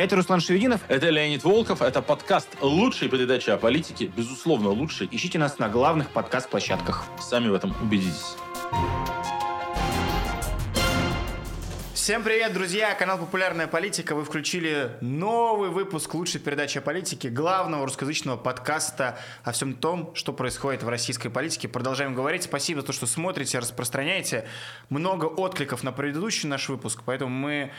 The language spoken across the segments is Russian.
Это Руслан Шевединов. Это Леонид Волков. Это подкаст лучшей передачи о политике. Безусловно, лучший. Ищите нас на главных подкаст-площадках. Сами в этом убедитесь. Всем привет, друзья! Канал «Популярная политика». Вы включили новый выпуск лучшей передачи о политике, главного русскоязычного подкаста о всем том, что происходит в российской политике. Продолжаем говорить. Спасибо за то, что смотрите, распространяете. Много откликов на предыдущий наш выпуск, поэтому мы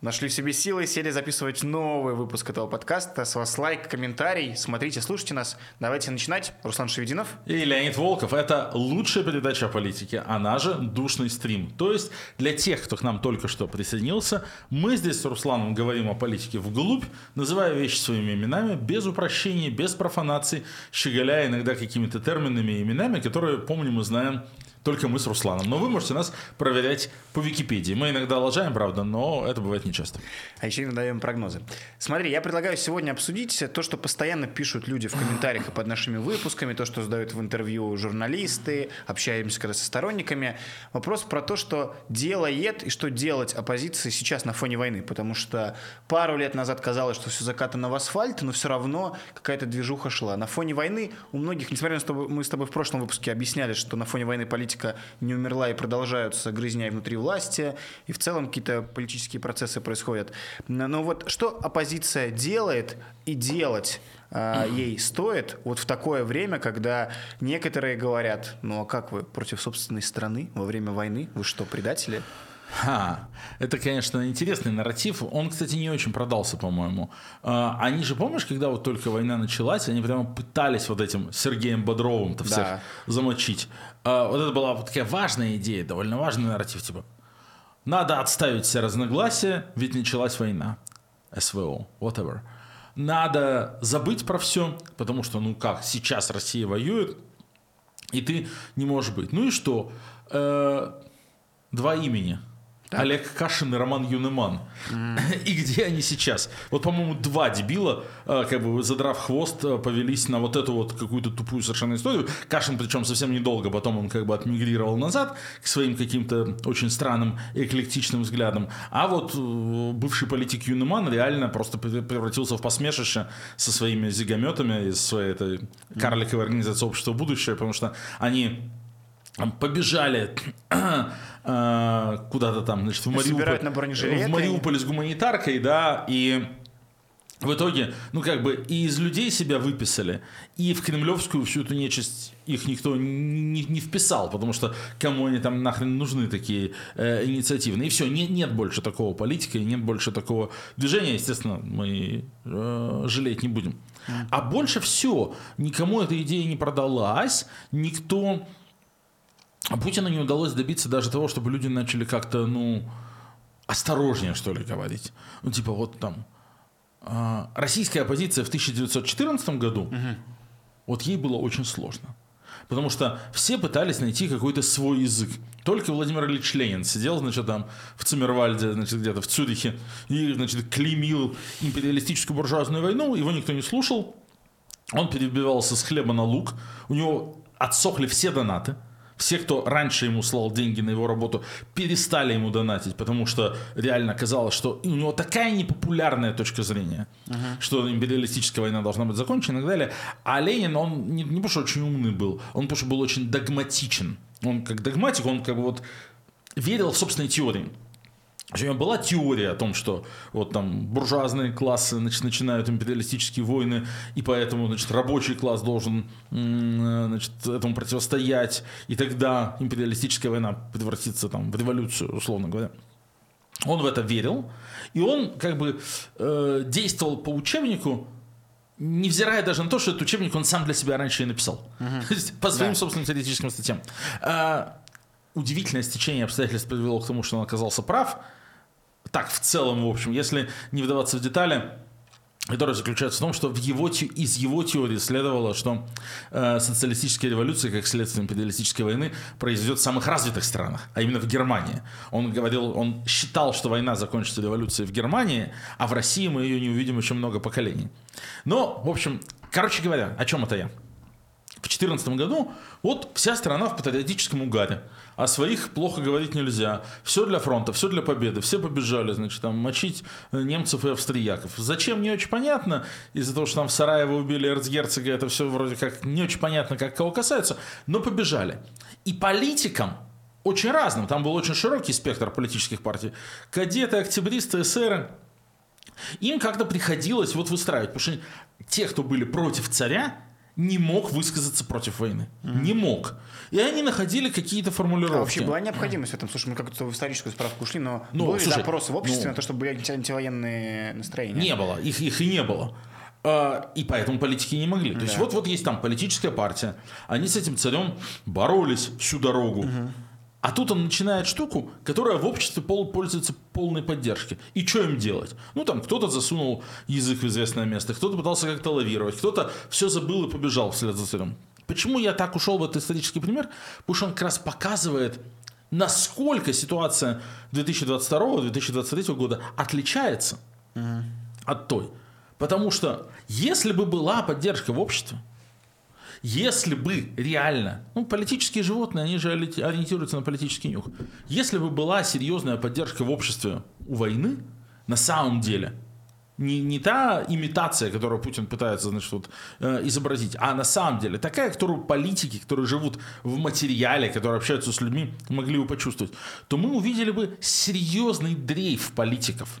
Нашли в себе силы, сели записывать новый выпуск этого подкаста. С вас лайк, комментарий. Смотрите, слушайте нас. Давайте начинать. Руслан Шевединов. И Леонид Волков. Это лучшая передача о политике, она же «Душный стрим». То есть для тех, кто к нам только что присоединился, мы здесь с Русланом говорим о политике вглубь, называя вещи своими именами, без упрощений, без профанаций, щеголяя иногда какими-то терминами и именами, которые, помним и знаем только мы с Русланом. Но вы можете нас проверять по Википедии. Мы иногда лажаем, правда, но это бывает нечасто. А еще иногда даем прогнозы. Смотри, я предлагаю сегодня обсудить то, что постоянно пишут люди в комментариях и под нашими выпусками, то, что задают в интервью журналисты, общаемся когда со сторонниками. Вопрос про то, что делает и что делать оппозиции сейчас на фоне войны. Потому что пару лет назад казалось, что все закатано в асфальт, но все равно какая-то движуха шла. На фоне войны у многих, несмотря на то, что мы с тобой в прошлом выпуске объясняли, что на фоне войны политика политика не умерла и продолжаются грызня внутри власти, и в целом какие-то политические процессы происходят. Но вот что оппозиция делает и делать э, ей стоит вот в такое время, когда некоторые говорят, ну а как вы против собственной страны во время войны? Вы что, предатели? Ха, это, конечно, интересный нарратив. Он, кстати, не очень продался, по-моему. А, они же, помнишь, когда вот только война началась, они прямо пытались вот этим Сергеем Бодровым-то всех да. замочить. А, вот это была вот такая важная идея, довольно важный нарратив, типа. Надо отставить все разногласия, ведь началась война. СВО, whatever. Надо забыть про все, потому что, ну как, сейчас Россия воюет, и ты не можешь быть. Ну и что? Э, два имени – так. Олег Кашин и Роман Юнеман. Mm. И где они сейчас? Вот, по-моему, два дебила, э, как бы задрав хвост, э, повелись на вот эту вот какую-то тупую совершенно историю. Кашин, причем совсем недолго, потом он как бы отмигрировал назад к своим каким-то очень странным эклектичным взглядам. А вот э, бывший политик Юнеман реально просто превратился в посмешище со своими зигометами из своей этой карликовой организации «Общество будущее», потому что они побежали куда-то там, значит, в Мариуполь, на в Мариуполь с гуманитаркой, да, и в итоге, ну как бы и из людей себя выписали, и в кремлевскую всю эту нечисть их никто не, не вписал, потому что кому они там нахрен нужны такие э, инициативные. И все, не, нет больше такого политика, нет больше такого движения, естественно, мы э, жалеть не будем. А больше все, никому эта идея не продалась, никто а Путину не удалось добиться даже того, чтобы люди начали как-то, ну, осторожнее, что ли, говорить. Ну, типа, вот там, э, российская оппозиция в 1914 году, угу. вот ей было очень сложно. Потому что все пытались найти какой-то свой язык. Только Владимир Ильич Ленин сидел, значит, там в Циммервальде, значит, где-то в Цюрихе, и, значит, клеймил империалистическую буржуазную войну, его никто не слушал. Он перебивался с хлеба на лук, у него отсохли все донаты – все, кто раньше ему слал деньги на его работу, перестали ему донатить, потому что реально казалось, что у него такая непопулярная точка зрения, uh-huh. что империалистическая война должна быть закончена и так далее. А Ленин, он не, не потому что очень умный был, он потому что был очень догматичен. Он как догматик, он как бы вот верил в собственные теории. Была теория о том, что вот там буржуазные классы значит, начинают империалистические войны, и поэтому значит, рабочий класс должен значит, этому противостоять, и тогда империалистическая война превратится там, в революцию, условно говоря. Он в это верил, и он как бы э, действовал по учебнику, невзирая даже на то, что этот учебник он сам для себя раньше и написал. Uh-huh. по своим да. собственным теоретическим статьям. А, удивительное стечение обстоятельств привело к тому, что он оказался прав – так, в целом, в общем, если не вдаваться в детали, которая заключается в том, что в его, из его теории следовало, что э, социалистическая революция, как следствие империалистической войны, произойдет в самых развитых странах, а именно в Германии. Он говорил, он считал, что война закончится революцией в Германии, а в России мы ее не увидим еще много поколений. Но, в общем, короче говоря, о чем это я? В 2014 году вот вся страна в патриотическом угаре. О своих плохо говорить нельзя. Все для фронта, все для победы. Все побежали, значит, там мочить э, немцев и австрияков. Зачем, не очень понятно. Из-за того, что там в Сараево убили эрцгерцога, это все вроде как не очень понятно, как кого касается. Но побежали. И политикам очень разным. Там был очень широкий спектр политических партий. Кадеты, октябристы, эсеры. Им как-то приходилось вот выстраивать. Потому что те, кто были против царя, не мог высказаться против войны. Mm-hmm. Не мог. И они находили какие-то формулировки. А вообще была необходимость в этом? Слушай, мы как-то в историческую справку ушли, но ну, были слушай, запросы в обществе ну, на то, чтобы были антивоенные настроения? Не было. Их, их и не было. А, и поэтому политики не могли. То да. есть вот, вот есть там политическая партия. Они с этим царем боролись всю дорогу. Угу. А тут он начинает штуку, которая в обществе пол, пользуется полной поддержкой. И что им делать? Ну, там кто-то засунул язык в известное место, кто-то пытался как-то лавировать, кто-то все забыл и побежал вслед за царем. Почему я так ушел в этот исторический пример? Потому что он как раз показывает, насколько ситуация 2022-2023 года отличается угу. от той. Потому что если бы была поддержка в обществе, если бы реально, ну, политические животные, они же ориентируются на политический нюх. Если бы была серьезная поддержка в обществе у войны, на самом деле, не, не та имитация, которую Путин пытается значит, вот, э, изобразить, а на самом деле такая, которую политики, которые живут в материале, которые общаются с людьми, могли бы почувствовать, то мы увидели бы серьезный дрейф политиков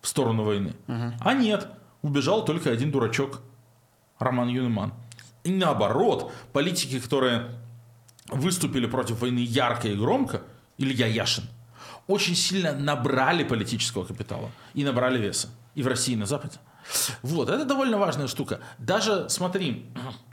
в сторону войны. Угу. А нет, убежал только один дурачок, Роман Юнеман. И наоборот, политики, которые выступили против войны ярко и громко, Илья Яшин, очень сильно набрали политического капитала и набрали веса. И в России, и на Западе. Вот, это довольно важная штука. Даже, смотри,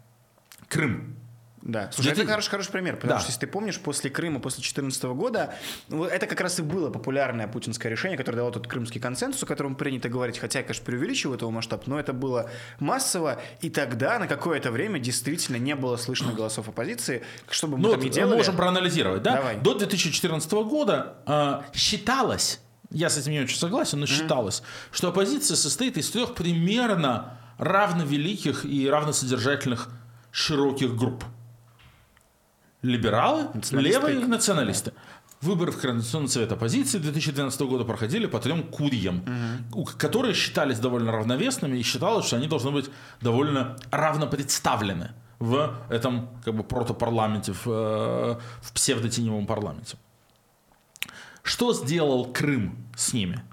Крым. Да, слушай, это хороший, хороший пример, потому да. что, если ты помнишь, после Крыма, после 2014 года, ну, это как раз и было популярное путинское решение, которое дало тот крымский консенсус, о котором принято говорить, хотя я, конечно, преувеличиваю этого масштаб, но это было массово, и тогда на какое-то время действительно не было слышно голосов оппозиции, что бы мы ну, там ни делали. Мы можем проанализировать, да? Давай. До 2014 года э, считалось, я с этим не очень согласен, но считалось, mm-hmm. что оппозиция состоит из трех примерно равновеликих и равносодержательных широких групп либералы, левые националисты. Выборы в Координационный совет оппозиции 2012 года проходили по трем курьям, угу. которые считались довольно равновесными и считалось, что они должны быть довольно равно представлены в этом как бы протопарламенте, в, э, в псевдотеневом парламенте. Что сделал Крым с ними?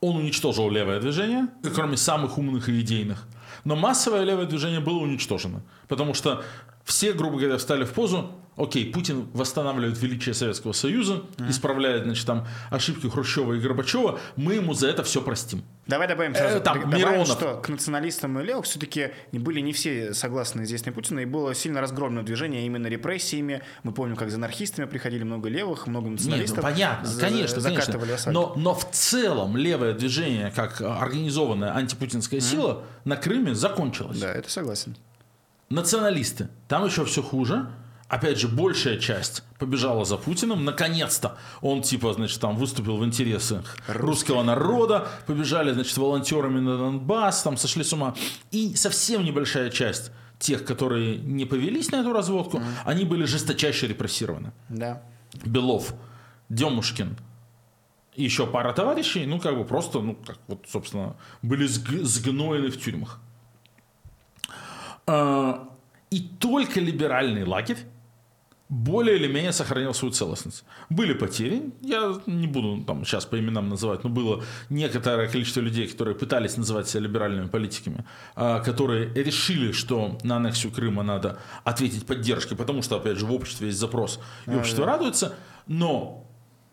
Он уничтожил левое движение, кроме самых умных и идейных. Но массовое левое движение было уничтожено. Потому что все, грубо говоря, встали в позу, окей, Путин восстанавливает величие Советского Союза, mm-hmm. исправляет, значит, там ошибки Хрущева и Горбачева, мы ему за это все простим. Давай добавим сразу, э, там, добавим, Миронов. что к националистам и левых все-таки были не все согласны известные Путина, и было сильно разгромлено движение именно репрессиями. Мы помним, как за анархистами приходили много левых, много националистов. Нет, ну, понятно, за, конечно, закатывали конечно. Но, но в целом левое движение, как организованная антипутинская mm-hmm. сила, на Крыме закончилось. Да, это согласен. Националисты. Там еще все хуже. Опять же, большая часть побежала за Путиным. Наконец-то он, типа, значит, там выступил в интересах русского народа. Побежали, значит, волонтерами на Донбасс, там сошли с ума. И совсем небольшая часть тех, которые не повелись на эту разводку, mm. они были жесточайше репрессированы. Да. Белов, Демушкин, еще пара товарищей, ну, как бы просто, ну, как вот, собственно, были сгноены в тюрьмах. А, и только либеральный лагерь более или менее сохранил свою целостность. Были потери, я не буду там сейчас по именам называть, но было некоторое количество людей, которые пытались называть себя либеральными политиками, а, которые решили, что на аннексию Крыма надо ответить поддержкой, потому что, опять же, в обществе есть запрос, и общество а, да. радуется, но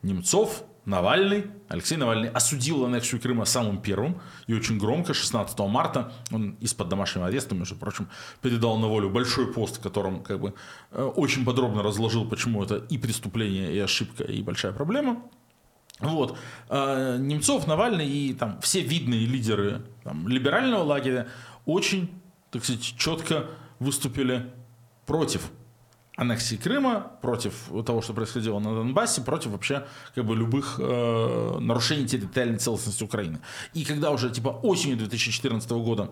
Немцов, Навальный, Алексей Навальный осудил аннексию Крыма самым первым и очень громко 16 марта он из-под домашнего ареста, между прочим, передал на волю большой пост, в котором как бы э, очень подробно разложил, почему это и преступление, и ошибка, и большая проблема. Вот. А Немцов, Навальный и там все видные лидеры там, либерального лагеря очень, так сказать, четко выступили против аннексии Крыма, против того, что происходило на Донбассе, против вообще как бы любых э, нарушений территориальной целостности Украины. И когда уже типа осенью 2014 года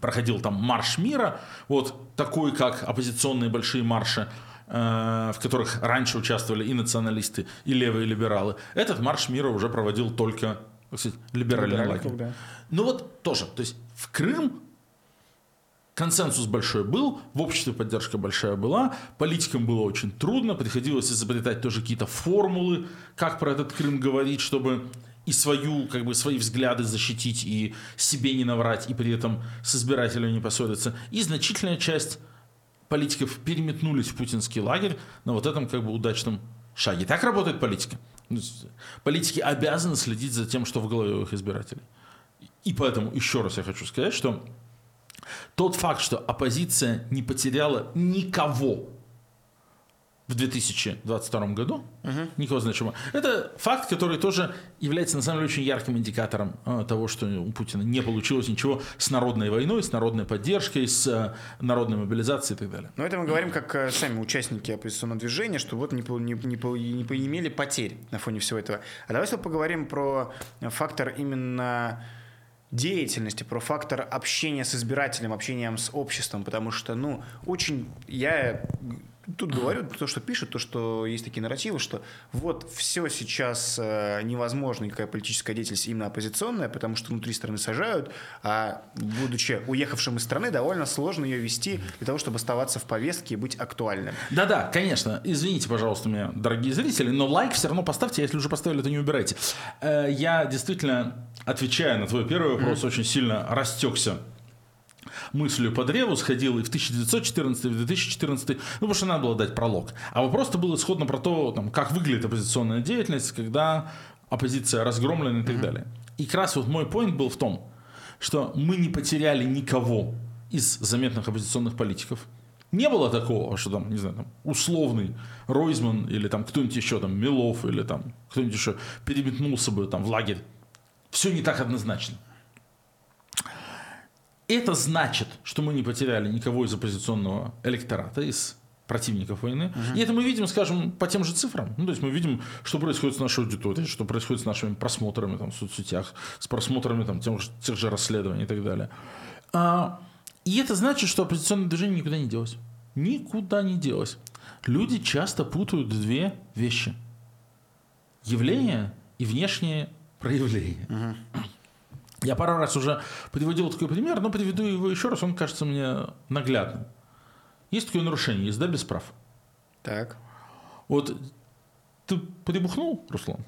проходил там марш мира, вот такой, как оппозиционные большие марши, э, в которых раньше участвовали и националисты, и левые либералы. Этот марш мира уже проводил только кстати, либеральный лагерь. Да. Ну вот тоже, то есть в Крым консенсус большой был, в обществе поддержка большая была, политикам было очень трудно, приходилось изобретать тоже какие-то формулы, как про этот Крым говорить, чтобы и свою, как бы, свои взгляды защитить, и себе не наврать, и при этом с избирателями не поссориться. И значительная часть политиков переметнулись в путинский лагерь на вот этом как бы удачном шаге. Так работает политика. Политики обязаны следить за тем, что в голове у их избирателей. И поэтому еще раз я хочу сказать, что тот факт, что оппозиция не потеряла никого в 2022 году, угу. никого значимого, это факт, который тоже является на самом деле очень ярким индикатором э, того, что у Путина не получилось ничего с народной войной, с народной поддержкой, с э, народной мобилизацией и так далее. Но это мы говорим как э, сами участники оппозиционного движения, что вот не, не, не, не, не имели потерь на фоне всего этого. А давайте поговорим про фактор именно деятельности, про фактор общения с избирателем, общением с обществом, потому что, ну, очень я тут говорю то, что пишут, то, что есть такие нарративы, что вот все сейчас э, невозможно, никакая политическая деятельность именно оппозиционная, потому что внутри страны сажают, а будучи уехавшим из страны, довольно сложно ее вести для того, чтобы оставаться в повестке и быть актуальным. Да-да, конечно. Извините, пожалуйста, меня, дорогие зрители, но лайк все равно поставьте, если уже поставили, то не убирайте. Э, я действительно, отвечая на твой первый вопрос, mm-hmm. очень сильно растекся мыслью по древу, сходил и в 1914, и в 2014, ну, потому что надо было дать пролог. А вопрос-то был исходно про то, там, как выглядит оппозиционная деятельность, когда оппозиция разгромлена и так mm-hmm. далее. И как раз вот мой поинт был в том, что мы не потеряли никого из заметных оппозиционных политиков. Не было такого, что там, не знаю, там, условный Ройзман или там кто-нибудь еще, там, Милов или там кто-нибудь еще переметнулся бы там в лагерь. Все не так однозначно. Это значит, что мы не потеряли никого из оппозиционного электората, из противников войны. Угу. И это мы видим, скажем, по тем же цифрам. Ну, то есть мы видим, что происходит с нашей аудиторией, что происходит с нашими просмотрами там, в соцсетях, с просмотрами там, тех, тех же расследований и так далее. А, и это значит, что оппозиционное движение никуда не делось. Никуда не делось. Люди часто путают две вещи. Явление и внешнее проявление. Угу. Я пару раз уже приводил такой пример, но приведу его еще раз, он кажется мне наглядным. Есть такое нарушение, езда без прав. Так. Вот ты прибухнул, Руслан,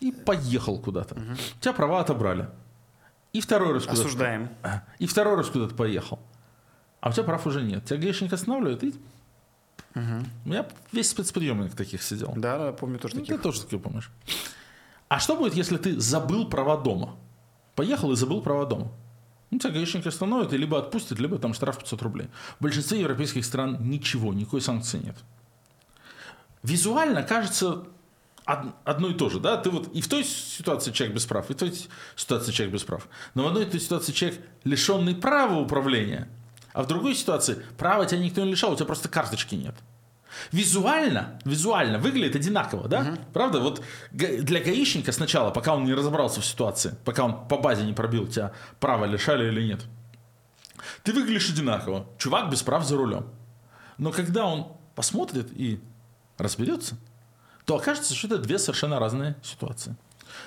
и поехал куда-то. Угу. Тебя права отобрали. И второй раз куда-то... Осуждаем. И второй раз куда-то поехал. А у тебя прав уже нет. Тебя гаишник останавливает и... Угу. У меня весь спецприемник таких сидел. Да, да, помню тоже ну, таких. Ты тоже такие помнишь. А что будет, если ты забыл права дома? Поехал и забыл права дома. Ну, тебя гаишник остановит и либо отпустит, либо там штраф 500 рублей. В большинстве европейских стран ничего, никакой санкции нет. Визуально кажется одно и то же, да, ты вот и в той ситуации человек без прав, и в той ситуации человек без прав. Но в одной той ситуации человек лишенный права управления, а в другой ситуации права тебя никто не лишал, у тебя просто карточки нет. Визуально, визуально выглядит одинаково, да? Угу. Правда? Вот для гаишника сначала, пока он не разобрался в ситуации, пока он по базе не пробил, тебя право лишали или нет. Ты выглядишь одинаково. Чувак без прав за рулем. Но когда он посмотрит и разберется, то окажется, что это две совершенно разные ситуации.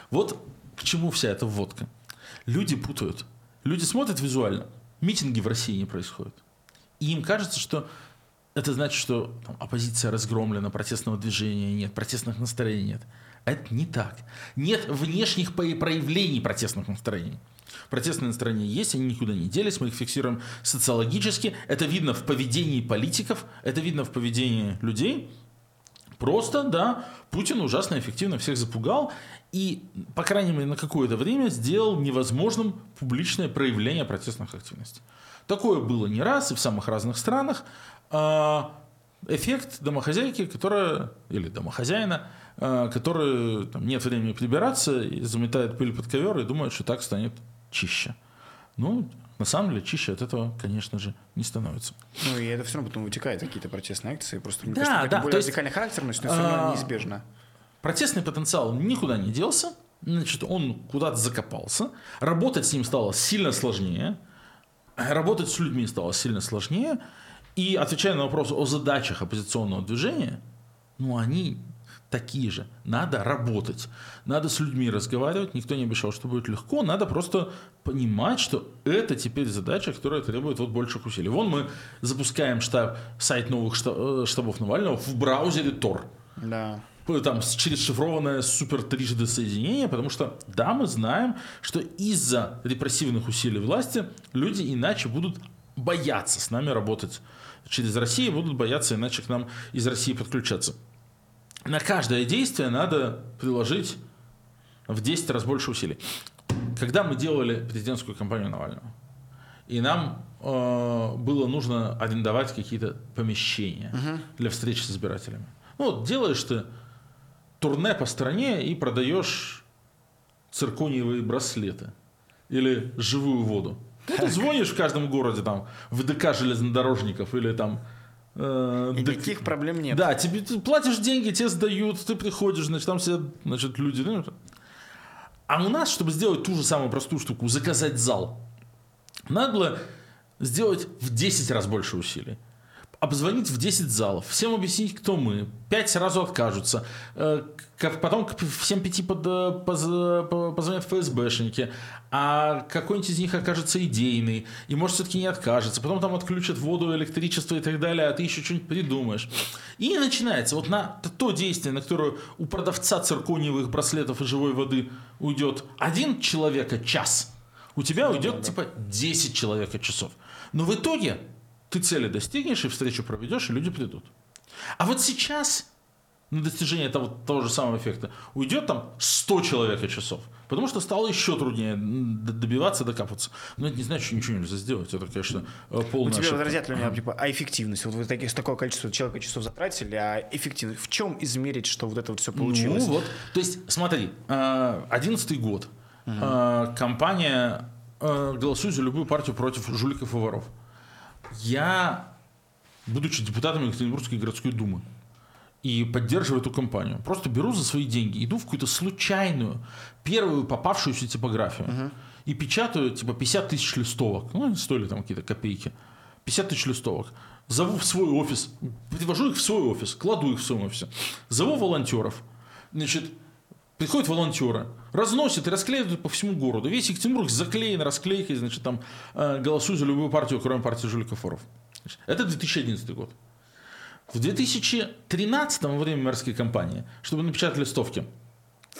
Вот к чему вся эта вводка. Люди путают. Люди смотрят визуально. Митинги в России не происходят. И им кажется, что это значит, что там, оппозиция разгромлена, протестного движения нет, протестных настроений нет. Это не так. Нет внешних проявлений протестных настроений. Протестные настроения есть, они никуда не делись, мы их фиксируем социологически. Это видно в поведении политиков, это видно в поведении людей. Просто, да, Путин ужасно эффективно всех запугал и, по крайней мере, на какое-то время сделал невозможным публичное проявление протестных активностей. Такое было не раз и в самых разных странах. А, эффект домохозяйки, которая, или домохозяина, а, который там, нет времени прибираться и заметает пыль под ковер и думает, что так станет чище. Ну, на самом деле, чище от этого, конечно же, не становится. Ну, и это все равно потом вытекает какие-то протестные акции. Просто, мне да, кажется, да, более радикальный характер, но все равно а, неизбежно. Протестный потенциал никуда не делся. Значит, он куда-то закопался. Работать с ним стало сильно сложнее. Работать с людьми стало сильно сложнее. И отвечая на вопрос о задачах оппозиционного движения, ну, они такие же. Надо работать. Надо с людьми разговаривать. Никто не обещал, что будет легко. Надо просто понимать, что это теперь задача, которая требует вот больших усилий. Вон мы запускаем штаб, сайт новых э, штабов Навального в браузере Tor. Да. Там через шифрованное супер трижды соединение, потому что, да, мы знаем, что из-за репрессивных усилий власти люди иначе будут бояться с нами работать через Россию, будут бояться иначе к нам из России подключаться на каждое действие надо приложить в 10 раз больше усилий. Когда мы делали президентскую кампанию Навального, и нам э, было нужно арендовать какие-то помещения угу. для встречи с избирателями. Ну, вот делаешь ты турне по стране и продаешь циркониевые браслеты или живую воду. Ну, ты звонишь в каждом городе там в ДК железнодорожников или там Э, Никаких да, проблем нет. Да, тебе ты платишь деньги, тебе сдают, ты приходишь, значит, там все, значит, люди. Ну, а у нас, чтобы сделать ту же самую простую штуку, заказать зал, надо было сделать в 10 раз больше усилий обзвонить в 10 залов, всем объяснить, кто мы, 5 сразу откажутся, э, потом всем пяти под, э, позвонят ФСБшники, а какой-нибудь из них окажется идейный, и может все-таки не откажется, потом там отключат воду, электричество и так далее, а ты еще что-нибудь придумаешь. И начинается. Вот на то действие, на которое у продавца циркониевых браслетов и живой воды уйдет один человека час, у тебя уйдет типа 10 человека часов. Но в итоге ты цели достигнешь и встречу проведешь, и люди придут. А вот сейчас на достижение того, того же самого эффекта уйдет там 100 человека часов. Потому что стало еще труднее добиваться, докапываться. Но это не значит, что ничего нельзя сделать. Это, конечно, э, полная У тебя возразят ли меня, типа, а эффективность? Вот вы такие, такое количество человека часов затратили, а эффективность? В чем измерить, что вот это вот все получилось? Ну вот, то есть, смотри, э, одиннадцатый год. Угу. Компания «Голосуй за любую партию против жуликов и воров». Я, будучи депутатом Екатеринбургской городской думы, и поддерживаю эту компанию. Просто беру за свои деньги, иду в какую-то случайную, первую попавшуюся типографию uh-huh. и печатаю типа 50 тысяч листовок. Ну, они стоили там какие-то копейки. 50 тысяч листовок. Зову в свой офис, привожу их в свой офис, кладу их в свой офис. Зову волонтеров. Значит, приходят волонтеры, разносят и расклеивают по всему городу. Весь Екатеринбург заклеен расклейкой, значит, там э, голосуй за любую партию, кроме партии Жулика Форов. Это 2011 год. В 2013 во время мэрской кампании, чтобы напечатать листовки,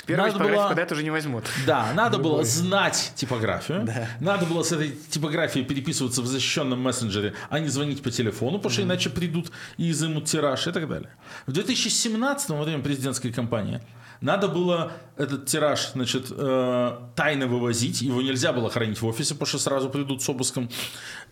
Первая надо было... куда это уже не возьмут. Да, надо Другой. было знать типографию. Да. Надо было с этой типографией переписываться в защищенном мессенджере, а не звонить по телефону, потому что mm иначе придут и изымут тираж и так далее. В 2017 во время президентской кампании надо было этот тираж, значит, э, тайно вывозить. Его нельзя было хранить в офисе, потому что сразу придут с обыском.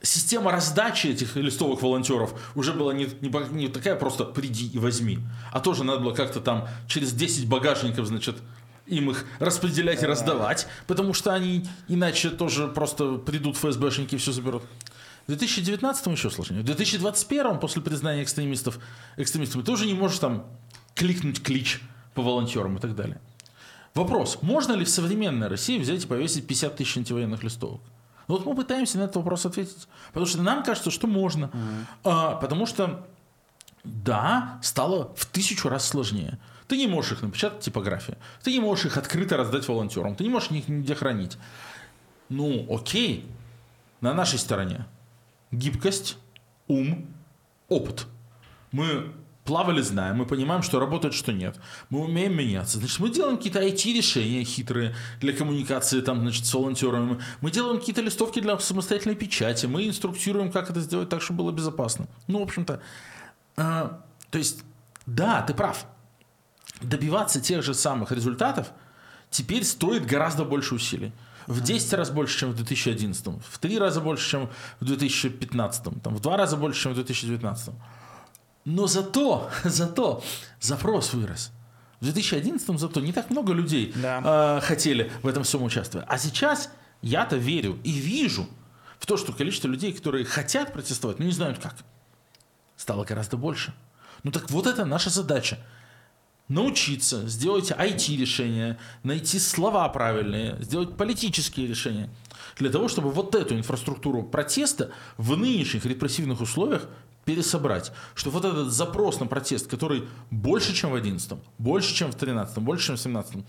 Система раздачи этих листовых волонтеров уже была не, не, не такая просто «приди и возьми», а тоже надо было как-то там через 10 багажников, значит, им их распределять и раздавать, потому что они иначе тоже просто придут ФСБшники и все заберут. В 2019 еще сложнее. В 2021 после признания экстремистов экстремистами ты уже не можешь там кликнуть клич по волонтерам и так далее. Вопрос, можно ли в современной России взять и повесить 50 тысяч антивоенных листовок? Ну вот мы пытаемся на этот вопрос ответить. Потому что нам кажется, что можно. Mm-hmm. А, потому что, да, стало в тысячу раз сложнее. Ты не можешь их напечатать в типографии. Ты не можешь их открыто раздать волонтерам. Ты не можешь их нигде хранить. Ну, окей. На нашей стороне гибкость, ум, опыт. Мы плавали, знаем, мы понимаем, что работает, что нет. Мы умеем меняться. Значит, мы делаем какие-то IT-решения хитрые для коммуникации там, значит, с волонтерами. Мы делаем какие-то листовки для самостоятельной печати. Мы инструктируем, как это сделать так, чтобы было безопасно. Ну, в общем-то, э, то есть, да, ты прав. Добиваться тех же самых результатов теперь стоит гораздо больше усилий. В 10 раз больше, чем в 2011, в 3 раза больше, чем в 2015, там, в 2 раза больше, чем в 2019. Но зато, зато запрос вырос. В 2011 зато не так много людей да. э, хотели в этом всем участвовать. А сейчас я-то верю и вижу в то, что количество людей, которые хотят протестовать, но не знают как, стало гораздо больше. Ну так вот это наша задача. научиться, сделать IT-решения, найти слова правильные, сделать политические решения. Для того, чтобы вот эту инфраструктуру протеста в нынешних репрессивных условиях пересобрать. Что вот этот запрос на протест, который больше, чем в 11 больше, чем в 13 больше, чем в 17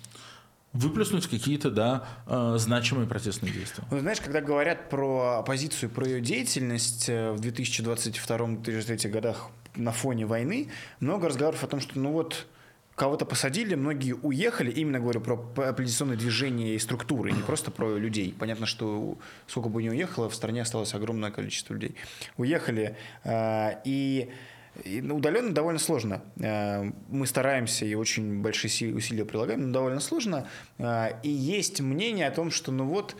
выплеснуть какие-то, да, э, значимые протестные действия. Ну, знаешь, когда говорят про оппозицию, про ее деятельность э, в 2022-2023 годах на фоне войны, много разговоров о том, что, ну вот, кого-то посадили, многие уехали, именно говорю про оппозиционные движения и структуры, не просто про людей. Понятно, что сколько бы ни уехало, в стране осталось огромное количество людей. Уехали, э, и ну, удаленно довольно сложно. Э, мы стараемся и очень большие усилия прилагаем, но довольно сложно. Э, и есть мнение о том, что ну вот,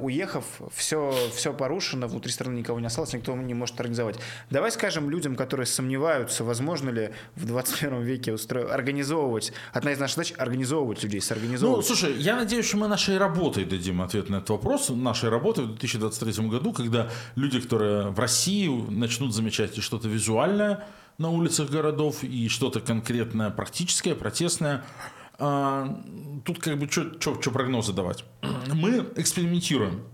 уехав, все, все порушено, внутри страны никого не осталось, никто не может организовать. Давай скажем людям, которые сомневаются, возможно ли в 21 веке устро... организовывать, одна из наших задач – организовывать людей, сорганизовывать. Ну, слушай, я надеюсь, что мы нашей работой дадим ответ на этот вопрос, нашей работой в 2023 году, когда люди, которые в России начнут замечать и что-то визуальное на улицах городов, и что-то конкретное практическое, протестное, а, тут как бы что прогнозы давать? Мы экспериментируем.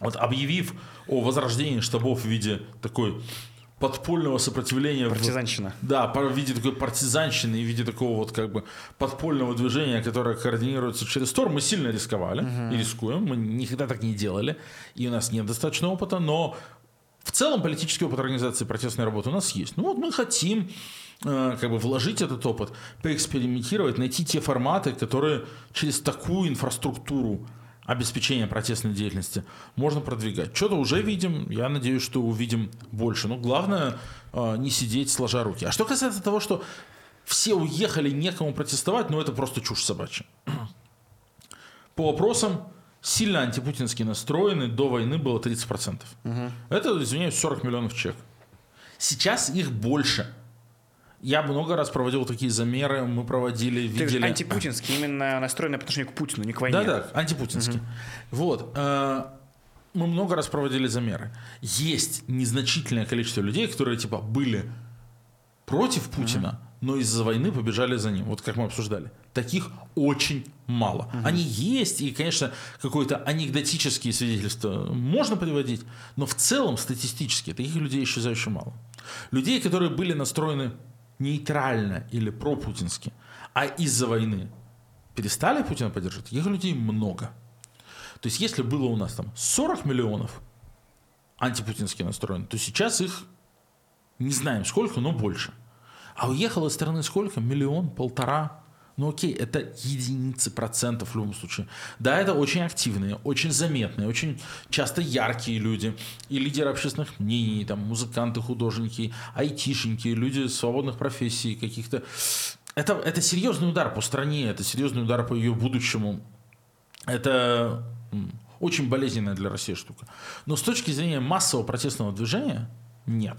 Вот объявив о возрождении штабов в виде такой подпольного сопротивления. Партизанщина. В, да, в виде такой партизанщины и в виде такого вот как бы подпольного движения, которое координируется через Тор, мы сильно рисковали угу. и рискуем. Мы никогда так не делали, и у нас нет достаточно опыта, но в целом политический опыт организации протестной работы у нас есть. Ну вот мы хотим Э, как бы вложить этот опыт, поэкспериментировать, найти те форматы, которые через такую инфраструктуру обеспечения протестной деятельности можно продвигать. Что-то уже видим, я надеюсь, что увидим больше. Но главное э, не сидеть сложа руки. А что касается того, что все уехали, некому протестовать, ну это просто чушь собачья. По вопросам сильно антипутински настроены до войны было 30%. Угу. Это, извиняюсь, 40 миллионов человек. Сейчас их больше – я много раз проводил такие замеры, мы проводили, видели... Ты антипутинский, именно настроенный по отношению к Путину, не к войне. Да-да, антипутинский. Угу. Вот. Э, мы много раз проводили замеры. Есть незначительное количество людей, которые типа были против Путина, угу. Но из-за войны побежали за ним. Вот как мы обсуждали. Таких очень мало. Угу. Они есть, и, конечно, какое-то анекдотические свидетельства можно приводить, но в целом статистически таких людей исчезающе мало. Людей, которые были настроены нейтрально или пропутински, а из-за войны перестали Путина поддерживать, таких людей много. То есть, если было у нас там 40 миллионов антипутински настроены, то сейчас их не знаем сколько, но больше. А уехало из страны сколько? Миллион, полтора, ну окей, это единицы процентов в любом случае. Да, это очень активные, очень заметные, очень часто яркие люди. И лидеры общественных мнений, там, музыканты, художники, айтишники, люди свободных профессий каких-то. Это, это серьезный удар по стране, это серьезный удар по ее будущему. Это очень болезненная для России штука. Но с точки зрения массового протестного движения, нет.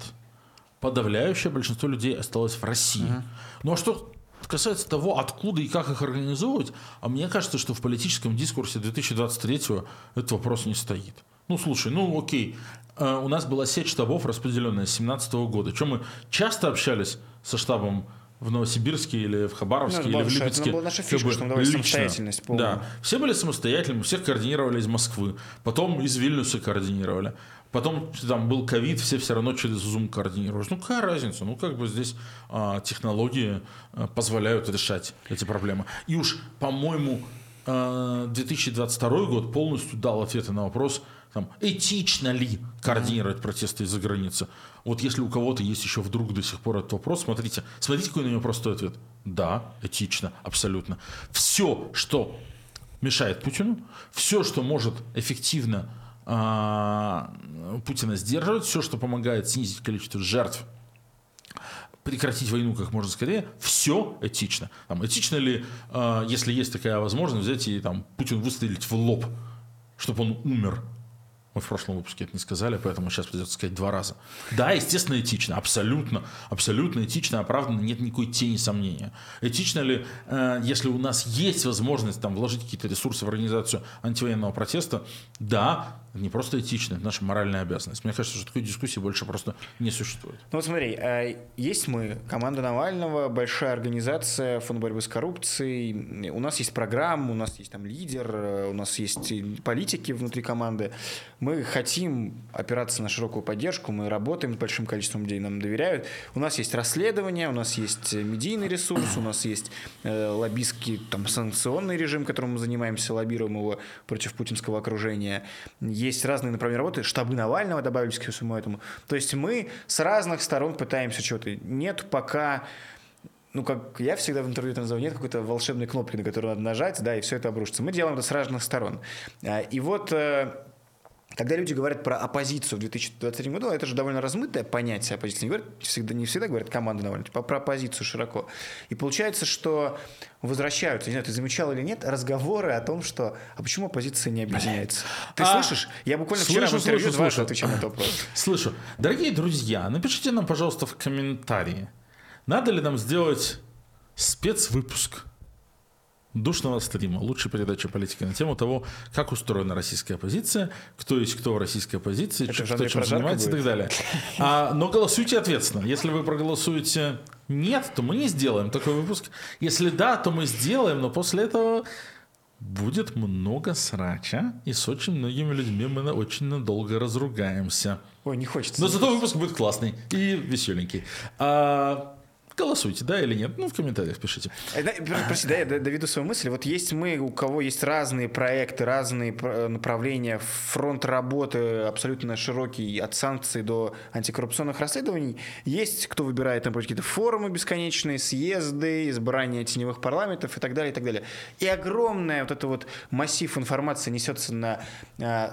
Подавляющее большинство людей осталось в России. Uh-huh. Ну а что касается того, откуда и как их организовывать, а мне кажется, что в политическом дискурсе 2023-го этот вопрос не стоит. Ну, слушай, ну окей, э, у нас была сеть штабов, распределенная с 2017 года. Чем мы часто общались со штабом в Новосибирске или вХабаровске ну, или в Липецке. Это была наша фишка, что мы давали лично. самостоятельность полную. Да, все были самостоятельными, всех координировали из Москвы. Потом из Вильнюса координировали. Потом там был ковид, все все равно через Zoom координировались. Ну какая разница? Ну как бы здесь а, технологии а, позволяют решать эти проблемы. И уж, по-моему, а, 2022 год полностью дал ответы на вопрос, там, этично ли координировать протесты из-за границы. Вот если у кого-то есть еще вдруг до сих пор этот вопрос, смотрите, смотрите, какой на него простой ответ. Да, этично, абсолютно. Все, что мешает Путину, все, что может эффективно а, Путина сдерживать, все, что помогает снизить количество жертв, прекратить войну как можно скорее, все этично. Там, этично ли, э, если есть такая возможность, взять и там, Путин выстрелить в лоб, чтобы он умер? Мы в прошлом выпуске это не сказали, поэтому сейчас придется сказать два раза. Да, естественно, этично, абсолютно, абсолютно этично, оправданно, нет никакой тени сомнения. Этично ли, э, если у нас есть возможность там вложить какие-то ресурсы в организацию антивоенного протеста? Да, не просто этично, это наша моральная обязанность. Мне кажется, что такой дискуссии больше просто не существует. Ну вот смотри, э, есть мы, команда Навального, большая организация фонд борьбы с коррупцией, у нас есть программа, у нас есть там лидер, э, у нас есть политики внутри команды. Мы хотим опираться на широкую поддержку, мы работаем с большим количеством людей, нам доверяют. У нас есть расследование, у нас есть медийный ресурс, у нас есть э, лоббистский там, санкционный режим, которым мы занимаемся, лоббируем его против путинского окружения есть разные направления работы, штабы Навального добавились ко всему этому. То есть мы с разных сторон пытаемся чего-то. Нет пока ну, как я всегда в интервью это называю, нет какой-то волшебной кнопки, на которую надо нажать, да, и все это обрушится. Мы делаем это с разных сторон. А, и вот э, когда люди говорят про оппозицию в 2023 году, это же довольно размытое понятие оппозиции. Не, говорят, всегда, не всегда говорят команда Навального, типа про оппозицию широко. И получается, что возвращаются, не знаю, ты замечал или нет, разговоры о том, что а почему оппозиция не объединяется? Ты а, слышишь? Я буквально слышу, вчера в интервью слышу, слышу. отвечал на этот вопрос. Слышу. Дорогие друзья, напишите нам, пожалуйста, в комментарии, надо ли нам сделать спецвыпуск душного стрима, лучшей передачи политики на тему того, как устроена российская оппозиция, кто есть кто в российской оппозиции, Это кто чем занимается будет? и так далее. А, но голосуйте ответственно. Если вы проголосуете нет, то мы не сделаем такой выпуск. Если да, то мы сделаем, но после этого будет много срача, и с очень многими людьми мы очень надолго разругаемся. Ой, не хочется. Но зато выпуск будет классный и веселенький. А, Голосуйте, да или нет? Ну, в комментариях пишите. Э, прости, да, я доведу свою мысль. Вот есть мы, у кого есть разные проекты, разные направления, фронт работы абсолютно широкий, от санкций до антикоррупционных расследований. Есть, кто выбирает там какие-то форумы бесконечные, съезды, избрание теневых парламентов и так далее, и так далее. И огромная вот эта вот массив информации несется на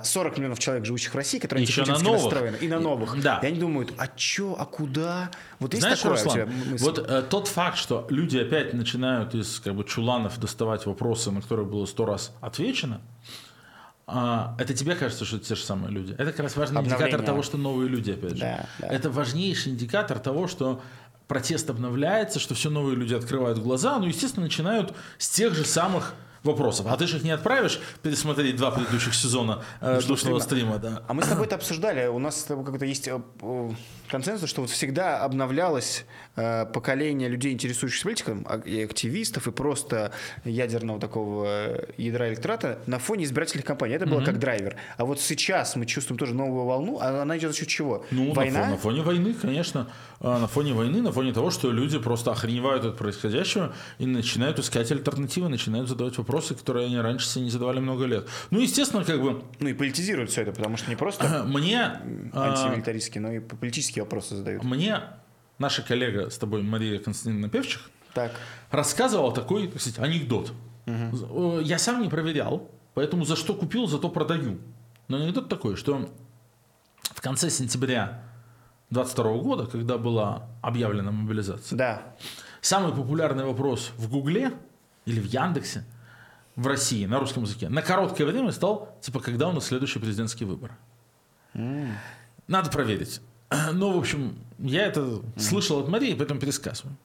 40 а, миллионов человек, живущих в России, которые Еще на новых. настроены. И на новых. Да. И они думают, а чё, а куда? Вот есть Знаешь, такое Руслан, у тебя мысль? Вот э, тот факт, что люди опять начинают из как бы чуланов доставать вопросы, на которые было сто раз отвечено, а, это тебе кажется, что это те же самые люди. Это как раз важный Обновление. индикатор того, что новые люди, опять же. Да, да. Это важнейший индикатор того, что протест обновляется, что все новые люди открывают глаза, ну, естественно, начинают с тех же самых вопросов. А ты же их не отправишь пересмотреть два предыдущих сезона э, душного стрима, да. А мы с тобой это обсуждали. У нас как-то есть э, консенсус, что вот всегда обновлялось э, поколение людей, интересующихся политикой, а, и активистов, и просто ядерного такого э, ядра электората на фоне избирательных кампаний. Это было mm-hmm. как драйвер. А вот сейчас мы чувствуем тоже новую волну, а она идет за счет чего? Ну, Война? На, фоне, на фоне войны, конечно. А, на фоне войны, на фоне того, что люди просто охреневают от происходящего и начинают искать альтернативы, начинают задавать вопросы, которые они раньше себе не задавали много лет. Ну, естественно, как бы... Ну и политизируют все это, потому что не просто Мне, антимилитаристские, но и политические вопросы задают. Мне наша коллега с тобой, Мария Константиновна Певчих, так. рассказывала такой, так сказать, анекдот. Угу. Я сам не проверял, поэтому за что купил, зато продаю. Но анекдот такой, что в конце сентября 22 года, когда была объявлена мобилизация, да. самый популярный вопрос в Гугле или в Яндексе в России на русском языке на короткое время стал, типа, когда у нас следующий президентский выбор. Mm. Надо проверить. Ну, в общем, я это mm. слышал от Марии, поэтому пересказываю.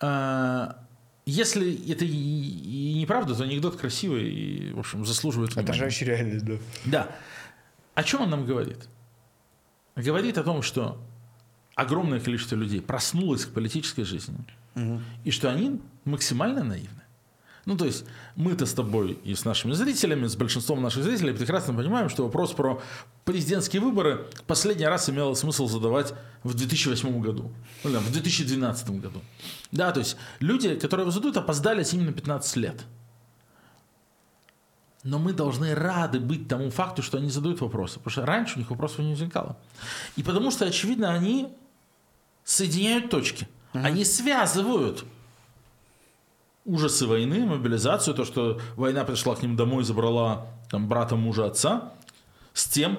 А, если это и неправда, то анекдот красивый и, в общем, заслуживает внимания. Отражающий реальность, да. Да. О чем он нам говорит? Говорит о том, что огромное количество людей проснулось к политической жизни, угу. и что они максимально наивны. Ну, то есть, мы-то с тобой и с нашими зрителями, с большинством наших зрителей прекрасно понимаем, что вопрос про президентские выборы последний раз имело смысл задавать в 2008 году, ну, да, в 2012 году. Да, то есть, люди, которые его задают, опоздали с ними на 15 лет. Но мы должны рады быть тому факту, что они задают вопросы. Потому что раньше у них вопросов не возникало. И потому что, очевидно, они соединяют точки. Угу. Они связывают ужасы войны, мобилизацию, то, что война пришла к ним домой, забрала там, брата, мужа, отца, с тем,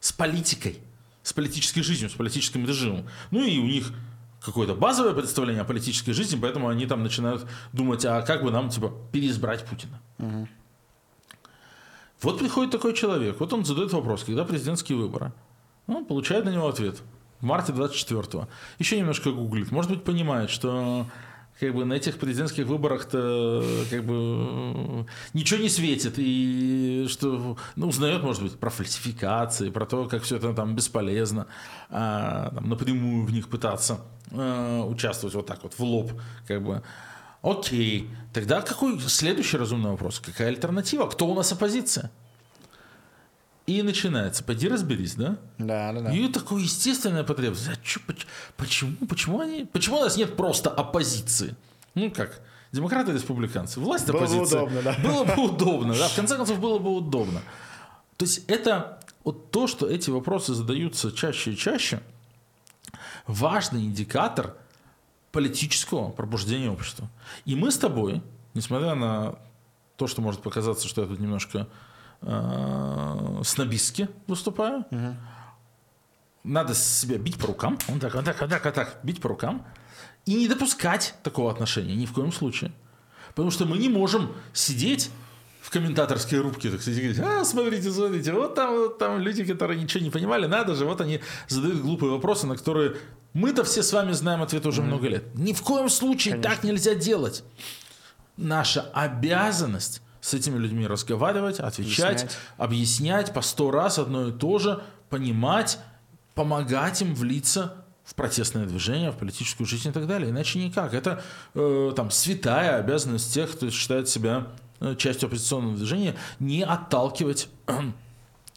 с политикой, с политической жизнью, с политическим режимом. Ну и у них какое-то базовое представление о политической жизни, поэтому они там начинают думать, а как бы нам типа переизбрать Путина. Угу. Вот приходит такой человек, вот он задает вопрос, когда президентские выборы. Он получает на него ответ в марте 24-го. Еще немножко гуглит. Может быть, понимает, что как бы на этих президентских выборах-то как бы ничего не светит и что ну, узнает, может быть, про фальсификации, про то, как все это там бесполезно, а, там, напрямую в них пытаться а, участвовать вот так вот в лоб, как бы. Окей, тогда какой следующий разумный вопрос? Какая альтернатива? Кто у нас оппозиция? И начинается. Пойди разберись, да? Да, да, да. И такое естественная потребность. А чё, почему, почему они, почему у нас нет просто оппозиции? Ну как, демократы и республиканцы. Власть было оппозиция. Бы удобно, да. Было бы удобно, да. В конце концов, было бы удобно. То есть это вот то, что эти вопросы задаются чаще и чаще, важный индикатор политического пробуждения общества. И мы с тобой, несмотря на то, что может показаться, что я тут немножко э, снобистски выступаю. Угу. Надо себя бить по рукам. Вот так, вот так, вот так, вот так, бить по рукам. И не допускать такого отношения ни в коем случае. Потому что мы не можем сидеть в комментаторской рубке, так сказать, говорить, а, смотрите, смотрите, вот там, вот там люди, которые ничего не понимали, надо же, вот они задают глупые вопросы, на которые мы-то все с вами знаем ответ уже mm-hmm. много лет. Ни в коем случае Конечно. так нельзя делать. Наша обязанность с этими людьми разговаривать, отвечать, объяснять, объяснять по сто раз одно и то же, понимать, помогать им влиться в протестное движение, в политическую жизнь и так далее. Иначе никак. Это э, там святая обязанность тех, кто считает себя э, частью оппозиционного движения, не отталкивать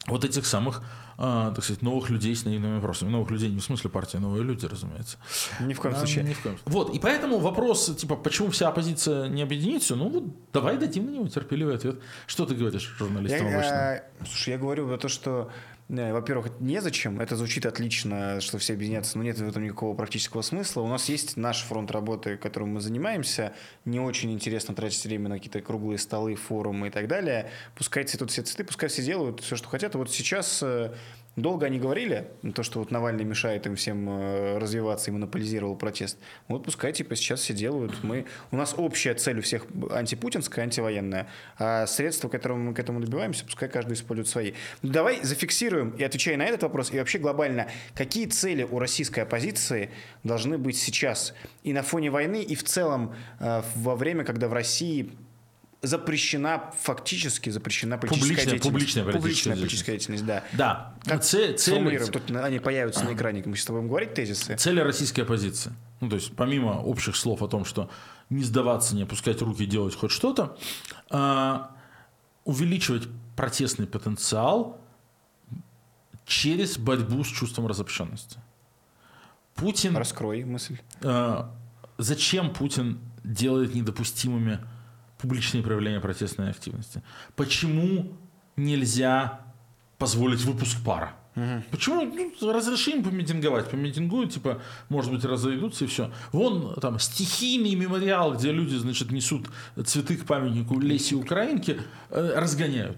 вот этих самых а, так сказать, новых людей с наивными вопросами. Новых людей не в смысле партии, а новые люди, разумеется. Ни в коем а, случае. Ни в коем. Вот, и поэтому вопрос, типа, почему вся оппозиция не объединится, ну вот давай дадим на него терпеливый ответ. Что ты говоришь журналистам я, обычно? Я, слушай, я говорю про то, что Э, во-первых, незачем, это звучит отлично, что все объединятся, но нет в этом никакого практического смысла. У нас есть наш фронт работы, которым мы занимаемся. Не очень интересно тратить время на какие-то круглые столы, форумы и так далее. Пускайте тут все цветы, пускай все делают все, что хотят. И вот сейчас э, Долго они говорили, то, что вот Навальный мешает им всем э, развиваться и монополизировал протест. Вот пускай типа сейчас все делают. Мы, у нас общая цель у всех антипутинская, антивоенная, а средства, которым мы к этому добиваемся, пускай каждый использует свои. Давай зафиксируем и отвечая на этот вопрос, и вообще глобально, какие цели у российской оппозиции должны быть сейчас и на фоне войны, и в целом э, во время, когда в России запрещена, фактически запрещена политическая публичная, деятельность. Публичная политическая, публичная политическая деятельность, да. Да. Как цель, цель... Тут они появятся на экране, мы с тобой будем говорить тезисы. Цель российской оппозиции. Ну, то есть, помимо общих слов о том, что не сдаваться, не опускать руки, делать хоть что-то, э, увеличивать протестный потенциал через борьбу с чувством разобщенности. Путин... Раскрой мысль. Э, зачем Путин делает недопустимыми публичные проявления протестной активности. Почему нельзя позволить выпуск пара? Угу. Почему ну, разрешим помитинговать? Помитингуют, типа, может быть, разойдутся и все. Вон там стихийный мемориал, где люди, значит, несут цветы к памятнику Леси Украинки, э, разгоняют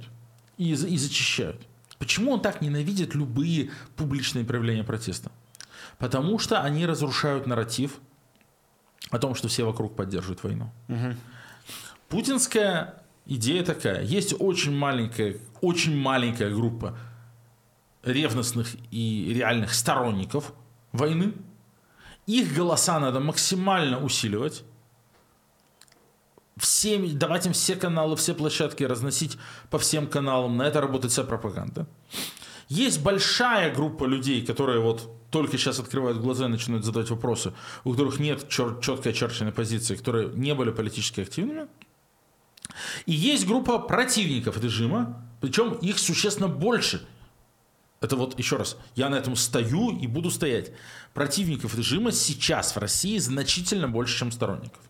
и, и зачищают. Почему он так ненавидит любые публичные проявления протеста? Потому что они разрушают нарратив о том, что все вокруг поддерживают войну. Угу. Путинская идея такая. Есть очень маленькая, очень маленькая группа ревностных и реальных сторонников войны. Их голоса надо максимально усиливать. Всем, давать им все каналы, все площадки разносить по всем каналам. На это работает вся пропаганда. Есть большая группа людей, которые вот только сейчас открывают глаза и начинают задать вопросы, у которых нет чер- четкой очерченной позиции, которые не были политически активными. И есть группа противников режима, причем их существенно больше. Это вот еще раз, я на этом стою и буду стоять. Противников режима сейчас в России значительно больше, чем сторонников.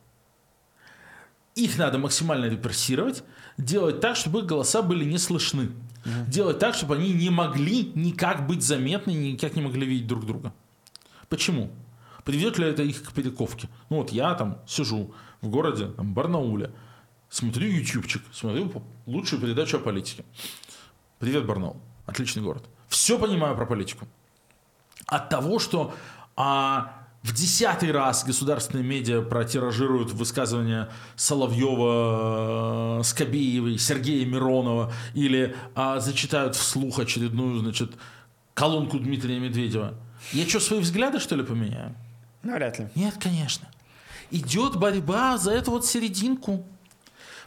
Их надо максимально репрессировать, делать так, чтобы их голоса были не слышны. Угу. Делать так, чтобы они не могли никак быть заметны, никак не могли видеть друг друга. Почему? Приведет ли это их к перековке? Ну вот я там сижу в городе там, Барнауле, смотрю ютубчик, смотрю лучшую передачу о политике. Привет, Барнаул. Отличный город. Все понимаю про политику. От того, что а, в десятый раз государственные медиа протиражируют высказывания Соловьева, э, Скобеевой, Сергея Миронова или а, зачитают вслух очередную, значит, колонку Дмитрия Медведева. Я что, свои взгляды, что ли, поменяю? Ну, вряд ли. Нет, конечно. Идет борьба за эту вот серединку.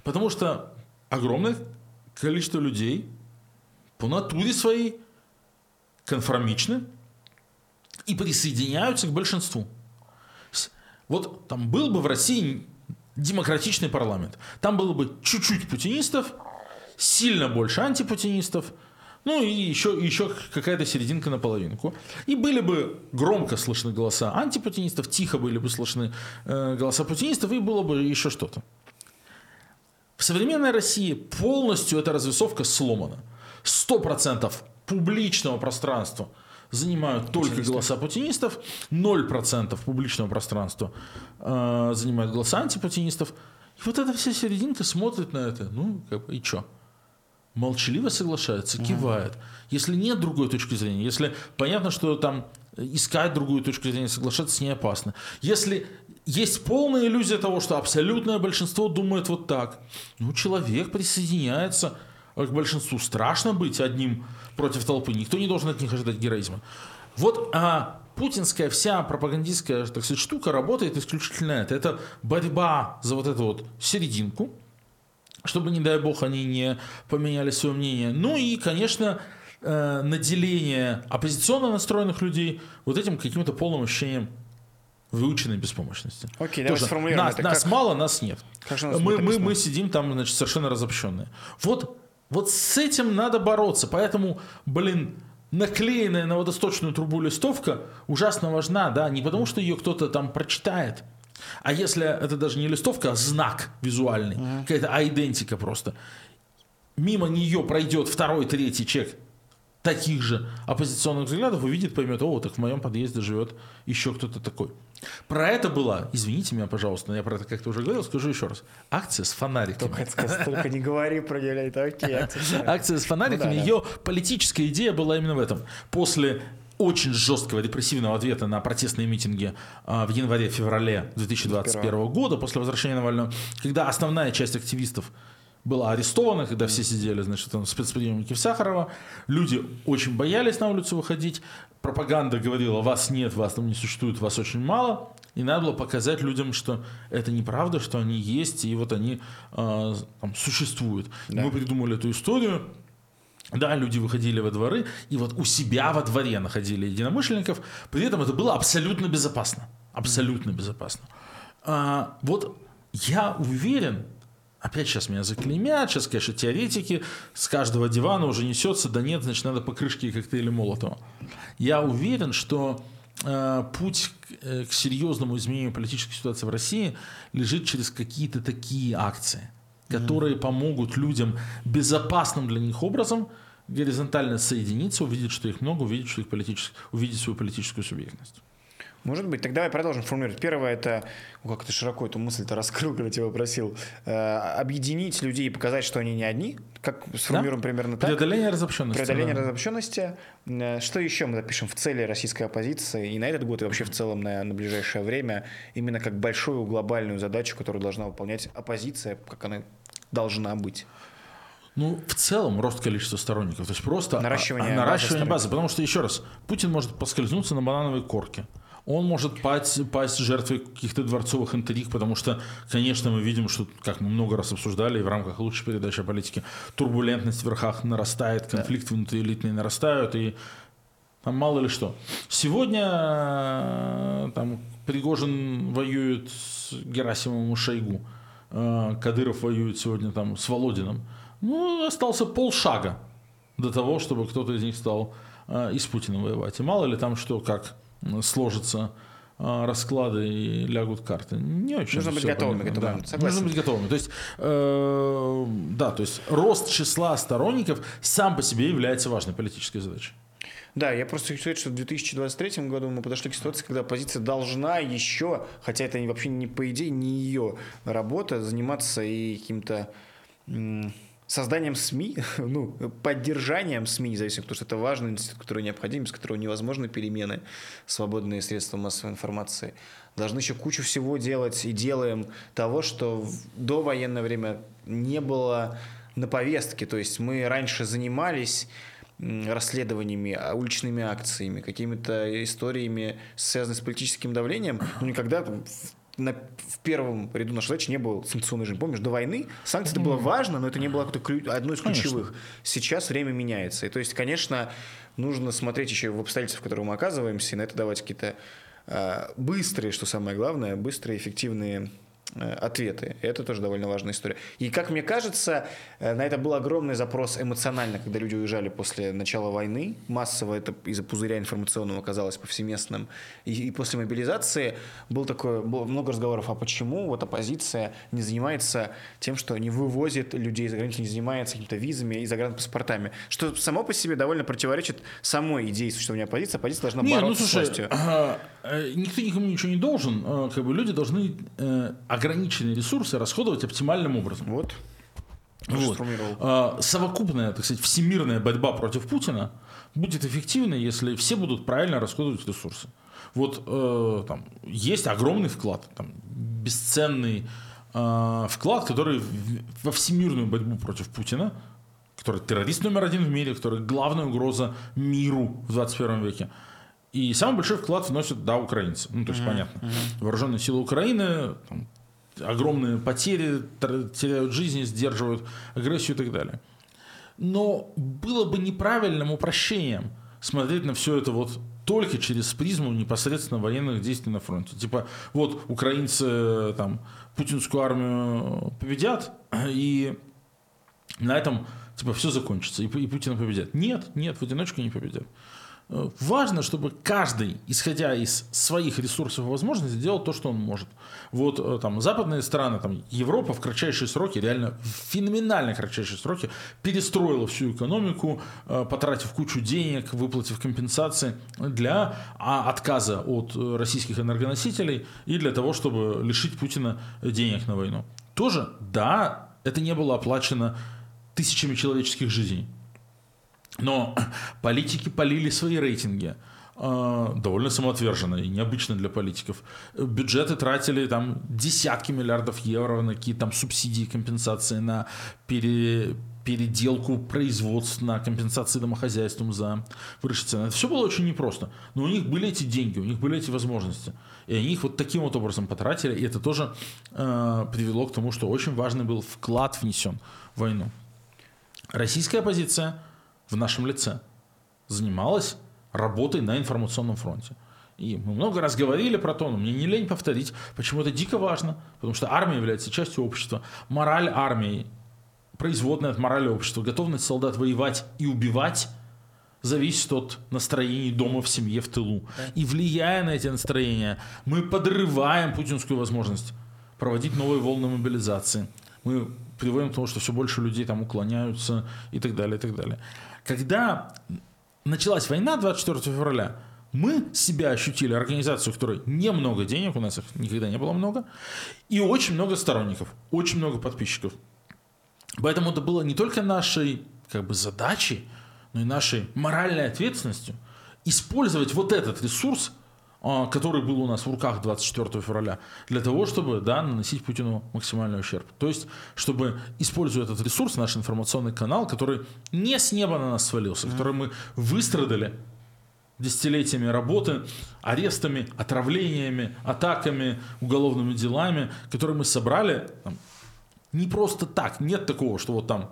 Потому что огромное количество людей по натуре своей конформичны и присоединяются к большинству. Вот там был бы в России демократичный парламент. Там было бы чуть-чуть путинистов, сильно больше антипутинистов, ну и еще, еще какая-то серединка на половинку. И были бы громко слышны голоса антипутинистов, тихо были бы слышны э, голоса путинистов, и было бы еще что-то. В современной России полностью эта развесовка сломана. 100% публичного пространства занимают только голоса путинистов, 0% публичного пространства э, занимают голоса антипутинистов. И вот эта вся серединка смотрит на это, ну, как бы, и что? молчаливо соглашается, кивает. Угу. Если нет другой точки зрения, если понятно, что там искать другую точку зрения, соглашаться с ней опасно. Если есть полная иллюзия того, что абсолютное большинство думает вот так, ну, человек присоединяется к большинству. Страшно быть одним против толпы. Никто не должен от них ожидать героизма. Вот а, путинская вся пропагандистская так сказать, штука работает исключительно это. Это борьба за вот эту вот серединку, чтобы, не дай бог, они не поменяли свое мнение. Ну и, конечно, э, наделение оппозиционно настроенных людей вот этим каким-то полным ощущением выученной беспомощности. Окей, давай сформулируем нас, это. Нас как... мало, нас нет. Как мы, мы, мы сидим там, значит, совершенно разобщенные. Вот, вот с этим надо бороться. Поэтому, блин, наклеенная на водосточную трубу листовка ужасно важна, да, не потому что ее кто-то там прочитает, а если это даже не листовка, а знак визуальный, uh-huh. какая-то айдентика просто, мимо нее пройдет второй, третий человек таких же оппозиционных взглядов, увидит, поймет, о, так в моем подъезде живет еще кто-то такой. Про это была, извините меня, пожалуйста, но я про это как-то уже говорил, скажу еще раз. Акция с фонариками. Только, сказать, только не говори про нее, это окей. Акция, акция с фонариками, ну, да, ее да. политическая идея была именно в этом. После очень жесткого репрессивного ответа на протестные митинги а, в январе-феврале 2021 года после возвращения Навального, когда основная часть активистов была арестована, когда все сидели, значит, там, в Сахарова. Люди очень боялись на улицу выходить. Пропаганда говорила, вас нет, вас там не существует, вас очень мало. И надо было показать людям, что это неправда, что они есть, и вот они э, там, существуют. Да. Мы придумали эту историю. Да, люди выходили во дворы, и вот у себя во дворе находили единомышленников. При этом это было абсолютно безопасно. Абсолютно безопасно. А, вот я уверен, опять сейчас меня заклеймят, сейчас, конечно, теоретики, с каждого дивана уже несется, да нет, значит, надо покрышки и коктейли Молотова. Я уверен, что э, путь к, э, к серьезному изменению политической ситуации в России лежит через какие-то такие акции которые помогут людям безопасным для них образом горизонтально соединиться, увидеть, что их много, увидеть, что их политически, увидеть свою политическую субъектность. Может быть. Тогда давай продолжим формулировать. Первое это, ну как ты широко эту мысль-то раскрыл, когда тебя попросил, э, объединить людей и показать, что они не одни. Как сформулируем да? примерно так? Преодоление разобщенности. Преодоление да. разобщенности. Э, что еще мы запишем в цели российской оппозиции и на этот год, и вообще в целом на, на ближайшее время, именно как большую глобальную задачу, которую должна выполнять оппозиция, как она должна быть? Ну, в целом, рост количества сторонников. То есть просто наращивание, а, наращивание базы, базы. Потому что, еще раз, Путин может поскользнуться на банановой корке он может пасть, пасть жертвой каких-то дворцовых интриг, потому что, конечно, мы видим, что, как мы много раз обсуждали, и в рамках лучшей передачи о политике, турбулентность в верхах нарастает, конфликты да. внутриэлитные нарастают, и там мало ли что. Сегодня э, там Пригожин воюет с Герасимовым и Шойгу, э, Кадыров воюет сегодня там с Володиным. Ну, остался полшага до того, чтобы кто-то из них стал э, и с Путиным воевать. И мало ли там что, как сложатся а, расклады и лягут карты. Не очень. Нужно быть готовыми к этому. Да. Нужно быть готовыми. То есть, э, да, то есть рост числа сторонников сам по себе является важной политической задачей. Да, я просто хочу сказать, что в 2023 году мы подошли к ситуации, когда оппозиция должна еще, хотя это вообще не по идее, не ее работа, заниматься и каким-то созданием СМИ, ну, поддержанием СМИ, независимо, потому что это важный институт, который необходим, без которого невозможны перемены, свободные средства массовой информации. Должны еще кучу всего делать и делаем того, что в до военное время не было на повестке. То есть мы раньше занимались расследованиями, а, уличными акциями, какими-то историями, связанными с политическим давлением, но никогда на, в первом ряду нашей задачи не было санкционный режим. Помнишь, до войны санкции это было важно, но это не было одной из ключевых. Конечно. Сейчас время меняется. И то есть, конечно, нужно смотреть еще в обстоятельства, в которых мы оказываемся, и на это давать какие-то э, быстрые, что самое главное, быстрые, эффективные ответы. Это тоже довольно важная история. И, как мне кажется, э, на это был огромный запрос эмоционально, когда люди уезжали после начала войны. Массово это из-за пузыря информационного оказалось повсеместным. И, и после мобилизации был такое, было много разговоров, а почему вот оппозиция не занимается тем, что не вывозит людей за границу, не занимается какими-то визами и загранпаспортами. Что само по себе довольно противоречит самой идее существования оппозиции. Оппозиция должна не, ну, бороться ну, слушай, с властью. А, никто никому ничего не должен. А, как бы люди должны э, ограниченные ресурсы расходовать оптимальным образом. Вот. Вот. А, совокупная, так сказать, всемирная борьба против Путина будет эффективной, если все будут правильно расходовать ресурсы. Вот э, там есть огромный вклад, там, бесценный э, вклад, который во всемирную борьбу против Путина, который террорист номер один в мире, который главная угроза миру в 21 веке. И самый большой вклад вносят, да, украинцы. Ну, то есть, mm-hmm. понятно. Mm-hmm. Вооруженные силы Украины, там, огромные потери, теряют жизни, сдерживают агрессию и так далее. Но было бы неправильным упрощением смотреть на все это вот только через призму непосредственно военных действий на фронте. Типа, вот украинцы там путинскую армию победят, и на этом типа все закончится, и, и Путина победят. Нет, нет, в одиночку не победят. Э, важно, чтобы каждый, исходя из своих ресурсов и возможностей, делал то, что он может. Вот э, там западные страны, там Европа в кратчайшие сроки, реально в феноменально кратчайшие сроки перестроила всю экономику, э, потратив кучу денег, выплатив компенсации для а, отказа от российских энергоносителей и для того, чтобы лишить Путина денег на войну. Тоже, да, это не было оплачено тысячами человеческих жизней. Но политики полили свои рейтинги а, довольно самоотверженно и необычно для политиков. Бюджеты тратили там десятки миллиардов евро на какие-то там субсидии, компенсации на пере, переделку производств, на компенсации домохозяйствам за выросшие цены. Это все было очень непросто. Но у них были эти деньги, у них были эти возможности. И они их вот таким вот образом потратили. И это тоже э, привело к тому, что очень важный был вклад внесен в войну. Российская оппозиция – в нашем лице занималась работой на информационном фронте. И мы много раз говорили про то, но мне не лень повторить, почему это дико важно, потому что армия является частью общества. Мораль армии, производная от морали общества, готовность солдат воевать и убивать зависит от настроений дома в семье в тылу. И влияя на эти настроения, мы подрываем путинскую возможность проводить новые волны мобилизации. Мы приводим к тому, что все больше людей там уклоняются и так далее, и так далее. Когда началась война 24 февраля, мы себя ощутили организацию, в которой немного денег, у нас их никогда не было много, и очень много сторонников, очень много подписчиков. Поэтому это было не только нашей как бы, задачей, но и нашей моральной ответственностью использовать вот этот ресурс – который был у нас в руках 24 февраля, для того, чтобы да, наносить Путину максимальный ущерб. То есть, чтобы, используя этот ресурс, наш информационный канал, который не с неба на нас свалился, который мы выстрадали десятилетиями работы, арестами, отравлениями, атаками, уголовными делами, которые мы собрали там, не просто так. Нет такого, что вот там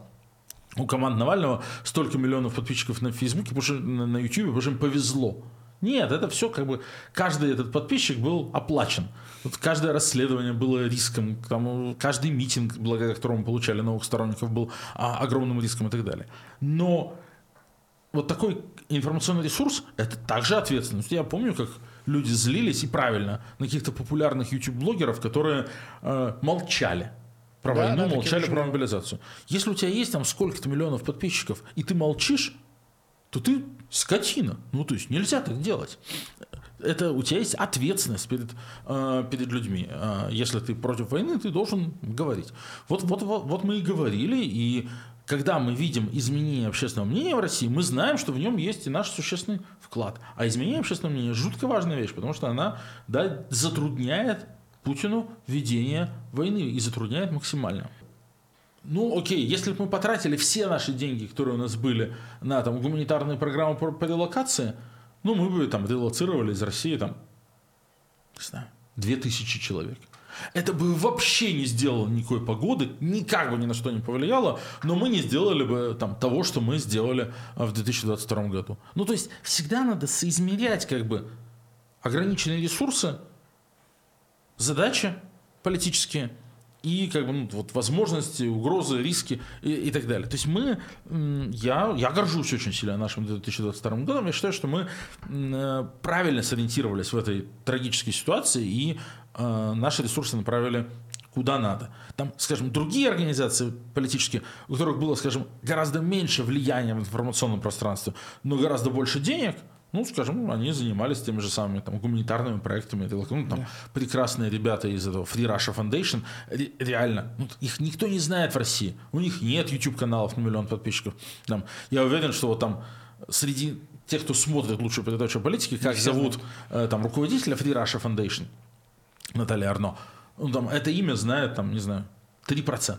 у команд Навального столько миллионов подписчиков на Фейсбуке, потому что на, YouTube, потому что им повезло. Нет, это все как бы каждый этот подписчик был оплачен. Вот каждое расследование было риском, там, каждый митинг, благодаря которому получали новых сторонников, был а, огромным риском и так далее. Но вот такой информационный ресурс – это также ответственность. Я помню, как люди злились, и правильно, на каких-то популярных YouTube-блогеров, которые э, молчали про да, войну, да, молчали про мобилизацию. Если у тебя есть там сколько-то миллионов подписчиков, и ты молчишь, то ты скотина. Ну, то есть нельзя так делать. Это у тебя есть ответственность перед, э, перед людьми. Э, если ты против войны, ты должен говорить. Вот, вот, вот, вот мы и говорили, и когда мы видим изменение общественного мнения в России, мы знаем, что в нем есть и наш существенный вклад. А изменение общественного мнения жутко важная вещь, потому что она да, затрудняет Путину ведение войны и затрудняет максимально. Ну, окей, если бы мы потратили все наши деньги, которые у нас были на там, гуманитарные программы по, по релокации, ну, мы бы там релоцировали из России там, не знаю, 2000 человек. Это бы вообще не сделало никакой погоды, никак бы ни на что не повлияло, но мы не сделали бы там, того, что мы сделали а, в 2022 году. Ну, то есть всегда надо соизмерять как бы ограниченные ресурсы, задачи политические и как бы ну, вот возможности, угрозы, риски и, и так далее. То есть мы, я, я горжусь очень сильно нашим 2022 годом. Я считаю, что мы э, правильно сориентировались в этой трагической ситуации и э, наши ресурсы направили куда надо. Там, скажем, другие организации политические, у которых было, скажем, гораздо меньше влияния в информационном пространстве, но гораздо больше денег – ну, скажем, они занимались теми же самыми там, гуманитарными проектами. Ну, там, да. Прекрасные ребята из этого Free Russia Foundation. Ре- реально, ну, их никто не знает в России. У них нет YouTube-каналов на миллион подписчиков. Там, я уверен, что вот там среди тех, кто смотрит лучшую передачу о политике, как зовут э, там, руководителя Free Russia Foundation, Наталья Арно, ну, там, это имя знает, там, не знаю, 3%.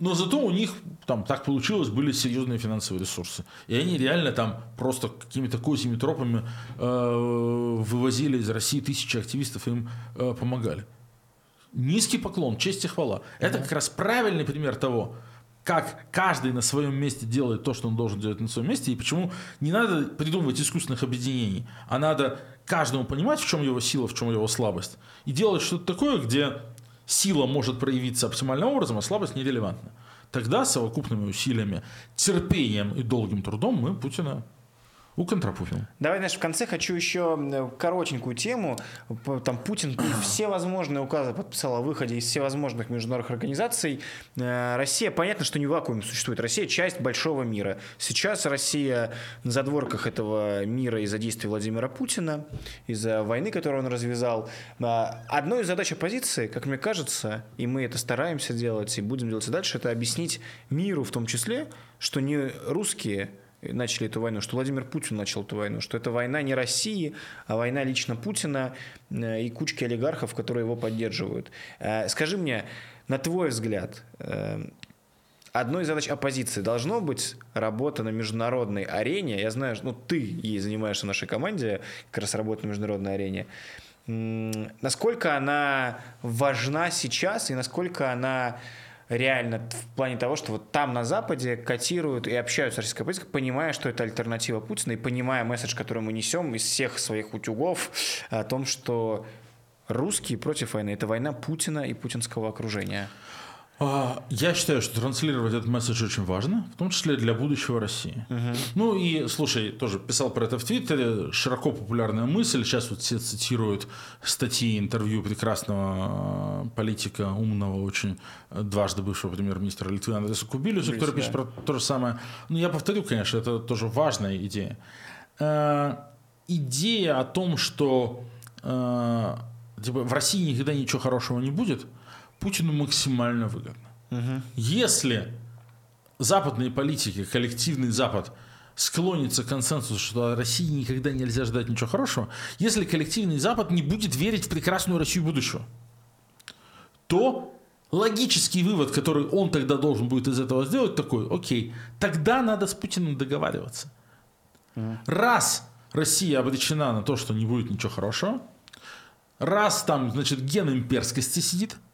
Но зато у них там так получилось, были серьезные финансовые ресурсы. И они реально там просто какими-то козьими тропами э, вывозили из России тысячи активистов и им э, помогали. Низкий поклон, честь и хвала. Это как раз правильный пример того, как каждый на своем месте делает то, что он должен делать на своем месте, и почему не надо придумывать искусственных объединений, а надо каждому понимать, в чем его сила, в чем его слабость, и делать что-то такое, где сила может проявиться оптимальным образом, а слабость нерелевантна. Тогда совокупными усилиями, терпением и долгим трудом мы Путина у контрапупил. Давай, знаешь, в конце хочу еще коротенькую тему. Там Путин все возможные указы подписал о выходе из всевозможных международных организаций. Э, Россия, понятно, что не в вакууме существует. Россия часть большого мира. Сейчас Россия на задворках этого мира из-за действий Владимира Путина, из-за войны, которую он развязал. А одной из задач оппозиции, как мне кажется, и мы это стараемся делать, и будем делать и дальше, это объяснить миру в том числе, что не русские начали эту войну, что Владимир Путин начал эту войну, что это война не России, а война лично Путина э, и кучки олигархов, которые его поддерживают. Э, скажи мне, на твой взгляд, э, одной из задач оппозиции должно быть работа на международной арене. Я знаю, ну ты ей занимаешься в нашей команде, как раз работа на международной арене. Насколько она важна сейчас и насколько она реально в плане того, что вот там на Западе котируют и общаются с российской оппозицией, понимая, что это альтернатива Путина, и понимая месседж, который мы несем из всех своих утюгов о том, что русские против войны – это война Путина и путинского окружения. А, я считаю, что транслировать этот месседж очень важно, в том числе для будущего России. Угу. Ну и, слушай, тоже писал про это в Твиттере, широко популярная мысль, сейчас вот все цитируют статьи, интервью прекрасного политика, умного очень, дважды бывшего премьер-министра Литвы Андреса Кубилюса, который пишет про то же самое. Ну я повторю, конечно, это тоже важная идея. Идея о том, что типа, в России никогда ничего хорошего не будет – Путину максимально выгодно. Угу. Если западные политики, коллективный Запад склонится к консенсусу, что России никогда нельзя ждать ничего хорошего, если коллективный Запад не будет верить в прекрасную Россию будущего, то логический вывод, который он тогда должен будет из этого сделать, такой, окей, тогда надо с Путиным договариваться. Раз Россия обречена на то, что не будет ничего хорошего, раз там, значит, ген имперскости сидит –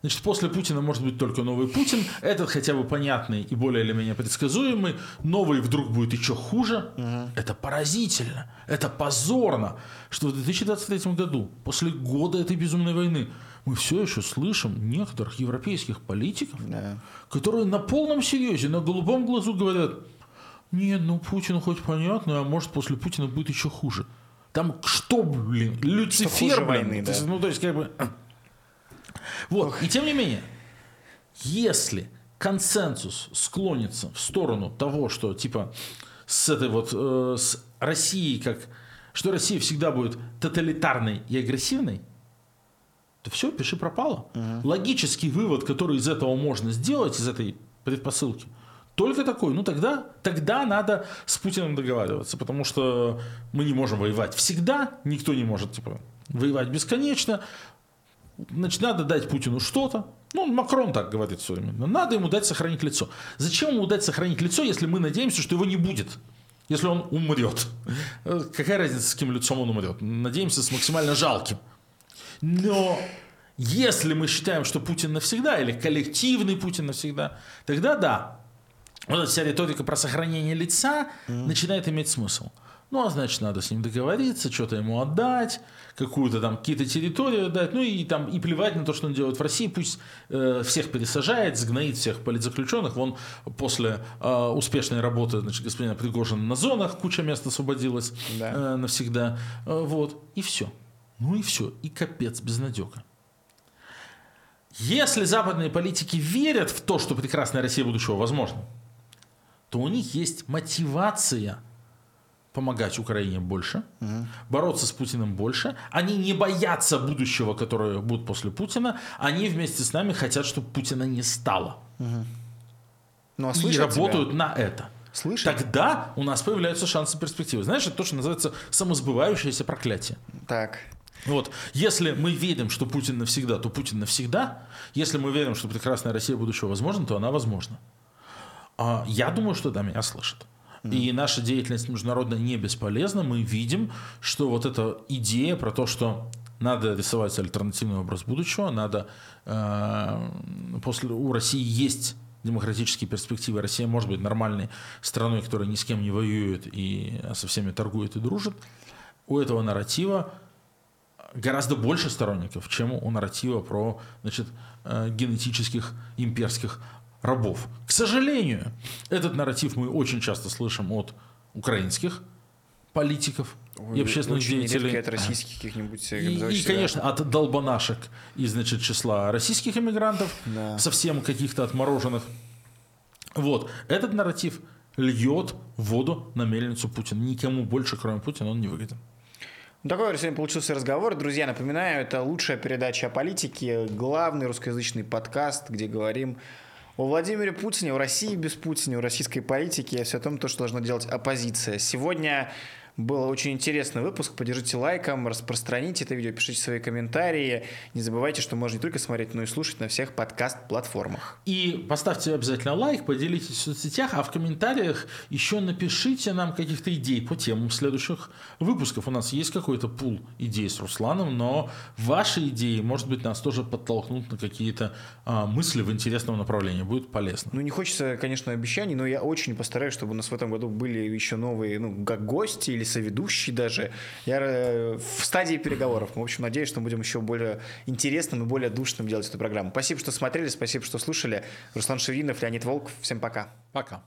Значит, после Путина может быть только новый Путин. Этот хотя бы понятный и более или менее предсказуемый. Новый вдруг будет еще хуже. Угу. Это поразительно. Это позорно, что в 2023 году, после года этой безумной войны, мы все еще слышим некоторых европейских политиков, да. которые на полном серьезе, на голубом глазу говорят, нет, ну Путин хоть понятно, а может после Путина будет еще хуже. Там что, блин, Люцифер, блин. Войны, да. Ну, то есть, как бы... Вот. Ох. И тем не менее, если консенсус склонится в сторону того, что типа с этой вот э, с Россией как что Россия всегда будет тоталитарной и агрессивной, то все, пиши пропало. Угу. Логический вывод, который из этого можно сделать, из этой предпосылки. Только такой. Ну тогда, тогда надо с Путиным договариваться, потому что мы не можем воевать всегда, никто не может типа, воевать бесконечно. Значит, надо дать Путину что-то. Ну, Макрон так говорит все время. Надо ему дать сохранить лицо. Зачем ему дать сохранить лицо, если мы надеемся, что его не будет? Если он умрет. Какая разница, с каким лицом он умрет? Надеемся, с максимально жалким. Но если мы считаем, что Путин навсегда, или коллективный Путин навсегда, тогда да. Вот эта вся риторика про сохранение лица mm. начинает иметь смысл. Ну, а значит, надо с ним договориться, что-то ему отдать, какую-то там, какие-то территории отдать, ну и там, и плевать на то, что он делает в России, пусть э, всех пересажает, сгноит всех политзаключенных. Вон после э, успешной работы, значит, господина Пригожина на зонах куча мест освободилась да. э, навсегда. Э, вот, и все. Ну и все, и капец, безнадега. Если западные политики верят в то, что прекрасная Россия будущего возможна, то у них есть мотивация помогать Украине больше, угу. бороться с Путиным больше. Они не боятся будущего, которое будет после Путина. Они вместе с нами хотят, чтобы Путина не стало. Угу. Ну, а и работают тебя? на это. Слышать? Тогда у нас появляются шансы перспективы. Знаешь, это то, что называется самосбывающееся проклятие. Так. Вот, если мы верим, что Путин навсегда, то Путин навсегда. Если мы верим, что прекрасная Россия будущего возможна, то она возможна. А я думаю, что да, меня слышат. И наша деятельность международная не бесполезна. Мы видим, что вот эта идея про то, что надо рисовать альтернативный образ будущего, надо э, после у России есть демократические перспективы. Россия может быть нормальной страной, которая ни с кем не воюет и со всеми торгует и дружит. У этого нарратива гораздо больше сторонников, чем у нарратива про значит, э, генетических имперских рабов. К сожалению, этот нарратив мы очень часто слышим от украинских политиков Ой, и общественных деятелей. от российских каких-нибудь и, и, конечно, от долбанашек из значит, числа российских иммигрантов, да. совсем каких-то отмороженных. Вот. Этот нарратив льет воду на мельницу Путина. Никому больше, кроме Путина, он не выгоден. Ну, такой сегодня получился разговор. Друзья, напоминаю, это лучшая передача о политике, главный русскоязычный подкаст, где говорим о Владимире Путине, о России без Путина, о российской политике и все о том, то, что должна делать оппозиция. Сегодня был очень интересный выпуск. Поддержите лайком, распространите это видео, пишите свои комментарии. Не забывайте, что можно не только смотреть, но и слушать на всех подкаст-платформах. И поставьте обязательно лайк, поделитесь в соцсетях, а в комментариях еще напишите нам каких-то идей по темам следующих выпусков. У нас есть какой-то пул идей с Русланом, но ваши идеи, может быть, нас тоже подтолкнут на какие-то а, мысли в интересном направлении. Будет полезно. Ну, не хочется, конечно, обещаний, но я очень постараюсь, чтобы у нас в этом году были еще новые, ну, как гости или соведущий даже. Я э, в стадии переговоров. В общем, надеюсь, что мы будем еще более интересным и более душным делать эту программу. Спасибо, что смотрели, спасибо, что слушали. Руслан Шевинов, Леонид Волк. Всем пока. Пока.